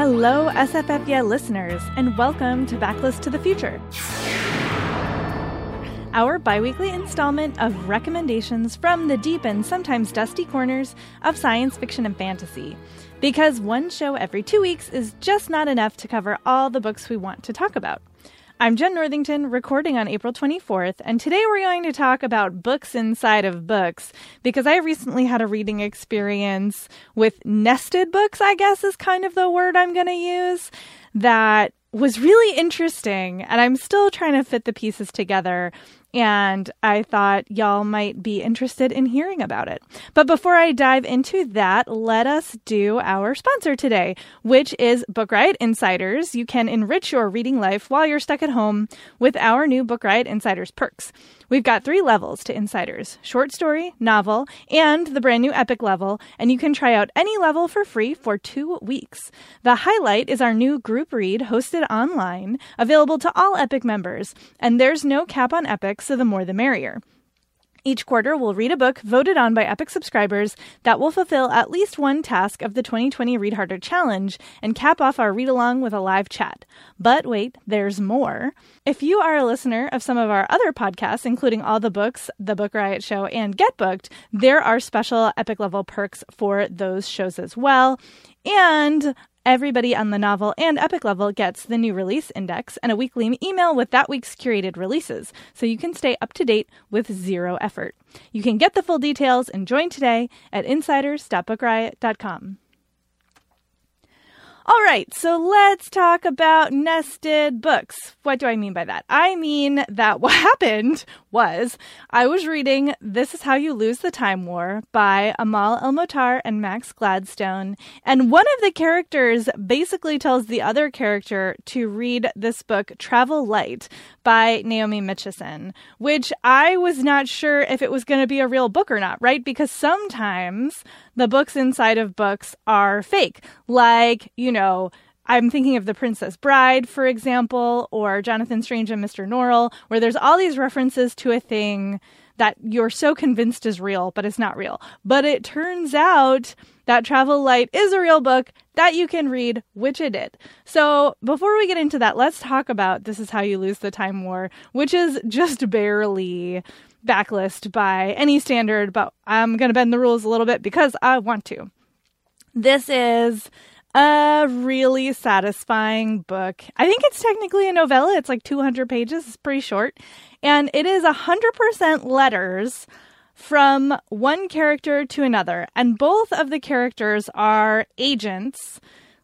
Hello, SFF listeners, and welcome to Backlist to the Future. Our biweekly installment of recommendations from the deep and sometimes dusty corners of science fiction and fantasy. Because one show every two weeks is just not enough to cover all the books we want to talk about. I'm Jenn Northington, recording on April 24th, and today we're going to talk about books inside of books because I recently had a reading experience with nested books, I guess is kind of the word I'm going to use, that was really interesting, and I'm still trying to fit the pieces together and I thought y'all might be interested in hearing about it. But before I dive into that, let us do our sponsor today, which is Book Riot Insiders. You can enrich your reading life while you're stuck at home with our new Book Riot Insiders perks. We've got three levels to Insiders short story, novel, and the brand new epic level, and you can try out any level for free for two weeks. The highlight is our new group read hosted online, available to all Epic members, and there's no cap on Epic, so the more the merrier. Each quarter, we'll read a book voted on by Epic subscribers that will fulfill at least one task of the 2020 Read Harder Challenge and cap off our read along with a live chat. But wait, there's more. If you are a listener of some of our other podcasts, including All the Books, The Book Riot Show, and Get Booked, there are special Epic level perks for those shows as well. And Everybody on the novel and epic level gets the new release index and a weekly email with that week's curated releases, so you can stay up to date with zero effort. You can get the full details and join today at insiders.bookriot.com. All right, so let's talk about nested books. What do I mean by that? I mean that what happened was I was reading This Is How You Lose the Time War by Amal El-Mohtar and Max Gladstone. And one of the characters basically tells the other character to read this book, Travel Light, by Naomi Mitchison, which I was not sure if it was going to be a real book or not, right? Because sometimes the books inside of books are fake. Like, you know, I'm thinking of The Princess Bride, for example, or Jonathan Strange and Mr. Norrell, where there's all these references to a thing that you're so convinced is real, but it's not real. But it turns out that Travel Light is a real book that you can read, which it did. So before we get into that, let's talk about This Is How You Lose the Time War, which is just barely backlist by any standard, but I'm going to bend the rules a little bit because I want to. This is a really satisfying book. I think it's technically a novella. It's like 200 pages. It's pretty short. And it is 100% letters from one character to another. And both of the characters are agents,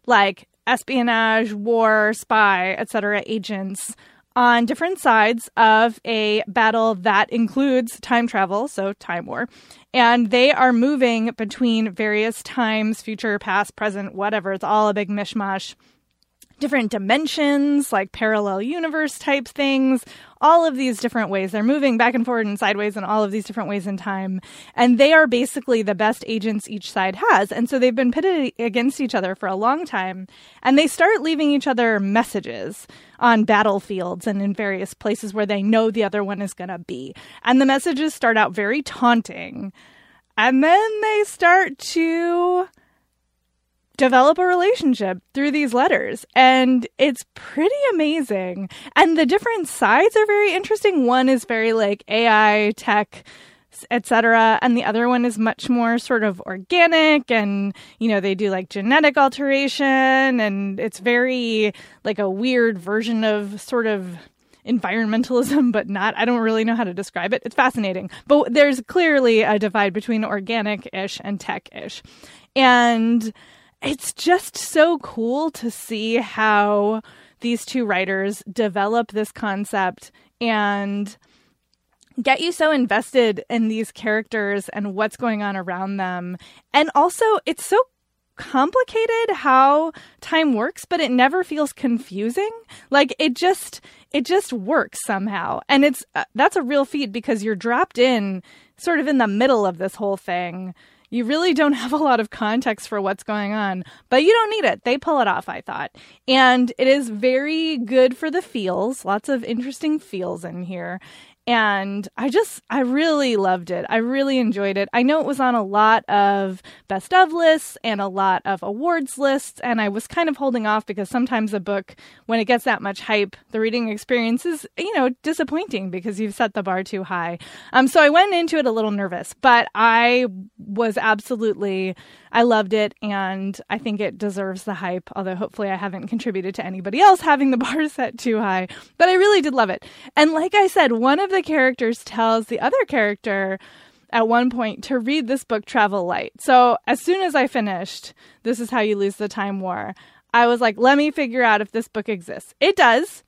like espionage, war, spy, etc. agents on different sides of a battle that includes time travel, so time war. And they are moving between various times, future, past, present, whatever. It's all a big mishmash different dimensions, like parallel universe type things, all of these different ways. They're moving back and forward and sideways in all of these different ways in time. And they are basically the best agents each side has. And so they've been pitted against each other for a long time. And they start leaving each other messages on battlefields and in various places where they know the other one is going to be. And the messages start out very taunting. And then they start to develop a relationship through these letters and it's pretty amazing and the different sides are very interesting one is very like ai tech etc and the other one is much more sort of organic and you know they do like genetic alteration and it's very like a weird version of sort of environmentalism, but not. I don't really know how to describe it. It's fascinating. But there's clearly a divide between organic ish and tech ish. And it's just so cool to see how these two writers develop this concept and get you so invested in these characters and what's going on around them. And also, it's so complicated how time works, but it never feels confusing. Like it just it just works somehow. And it's uh, that's a real feat because you're dropped in sort of in the middle of this whole thing. You really don't have a lot of context for what's going on, but you don't need it. They pull it off, I thought. And it is very good for the feels, lots of interesting feels in here and I just I really loved it. I really enjoyed it. I know it was on a lot of best of lists and a lot of awards lists and I was kind of holding off because sometimes a book when it gets that much hype, the reading experience is, you know, disappointing because you've set the bar too high. Um so I went into it a little nervous, but I was absolutely I loved it and I think it deserves the hype, although hopefully I haven't contributed to anybody else having the bar set too high. But I really did love it. And like I said, one of the characters tells the other character at one point to read this book, Travel Light. So as soon as I finished, This is How You Lose the Time War, I was like, let me figure out if this book exists. It does.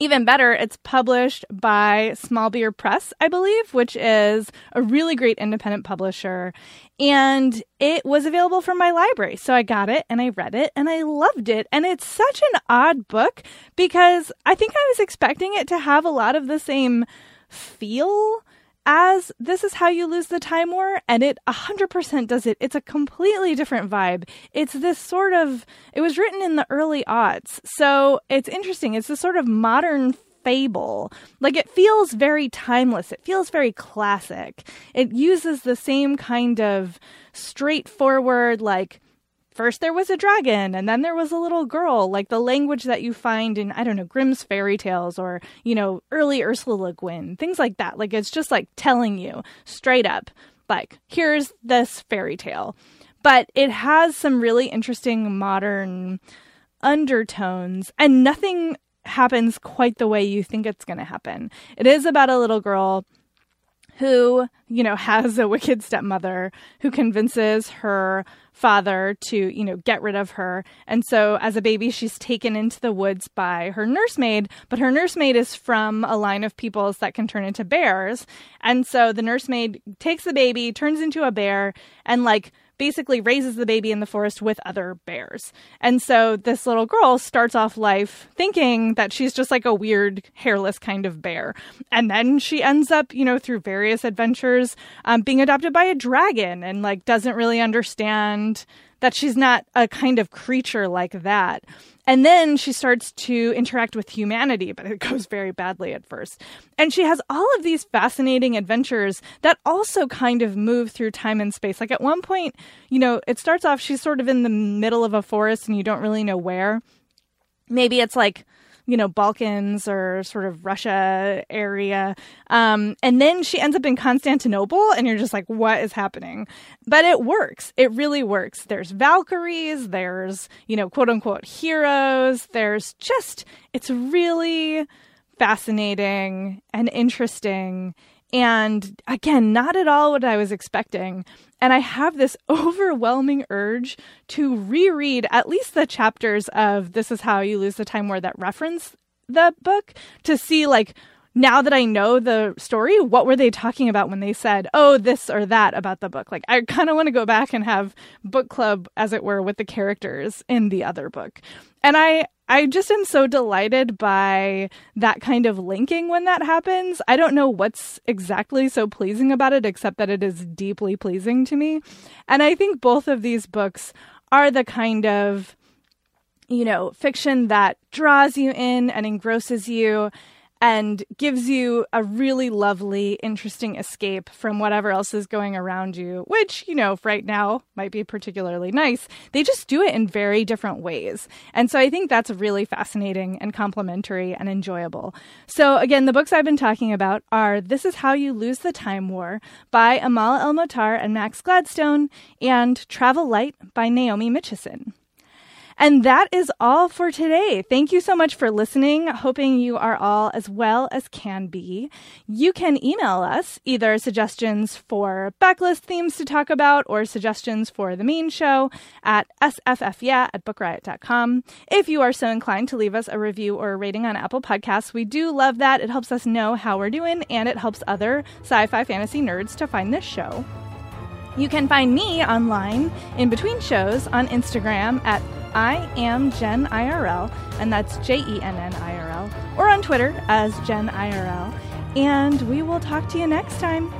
Even better, it's published by Small Beer Press, I believe, which is a really great independent publisher. And it was available from my library. So I got it and I read it and I loved it. And it's such an odd book because I think I was expecting it to have a lot of the same feel as this is how you lose the time war and it 100% does it. It's a completely different vibe. It's this sort of it was written in the early aughts so it's interesting. It's a sort of modern fable. Like it feels very timeless. It feels very classic. It uses the same kind of straightforward like first there was a dragon and then there was a little girl like the language that you find in i don't know grimm's fairy tales or you know early ursula le guin things like that. Like it's just like telling you straight up like here's this fairy tale. But it has some really interesting modern undertones and nothing happens quite the way you think it's going to happen. It is about a little girl who, you know, has a wicked stepmother who convinces her father to, you know, get rid of her. And so as a baby, she's taken into the woods by her nursemaid, but her nursemaid is from a line of peoples that can turn into bears. And so the nursemaid takes the baby, turns into a bear, and like basically raises the baby in the forest with other bears. And so this little girl starts off life thinking that she's just like a weird, hairless kind of bear. And then she ends up, you know, through various adventures, um, being adopted by a dragon and like doesn't really understand that she's not a kind of creature like that. And then she starts to interact with humanity, but it goes very badly at first. And she has all of these fascinating adventures that also kind of move through time and space. Like at one point, you know, it starts off, she's sort of in the middle of a forest and you don't really know where. Maybe it's like you know, Balkans or sort of Russia area. Um, and then she ends up in Constantinople, and you're just like, what is happening? But it works. It really works. There's Valkyries, there's, you know, quote unquote heroes. There's just, it's really fascinating and interesting. And again, not at all what I was expecting. And I have this overwhelming urge to reread at least the chapters of This is How You Lose the Time War that reference the book to see, like, now that I know the story, what were they talking about when they said, oh, this or that about the book? Like, I kind of want to go back and have book club, as it were, with the characters in the other book. And I, I just am so delighted by that kind of linking when that happens. I don't know what's exactly so pleasing about it, except that it is deeply pleasing to me. And I think both of these books are the kind of, you know, fiction that draws you in and engrosses you and gives you a really lovely, interesting escape from whatever else is going around you, which, you know, right now might be particularly nice. They just do it in very different ways. And so I think that's really fascinating and complementary and enjoyable. So, again, the books I've been talking about are This Is How You Lose the Time War by Amal El-Mohtar and Max Gladstone, and Travel Light by Naomi Mitchison. And that is all for today. Thank you so much for listening. Hoping you are all as well as can be. You can email us either suggestions for backlist themes to talk about or suggestions for the main show at sffyeah at bookriot.com. If you are so inclined to leave us a review or a rating on Apple Podcasts, we do love that. It helps us know how we're doing and it helps other sci fi fantasy nerds to find this show. You can find me online in between shows on Instagram at I am Jenn IRL, and that's J E N N I R L, or on Twitter as Jenn IRL. And we will talk to you next time.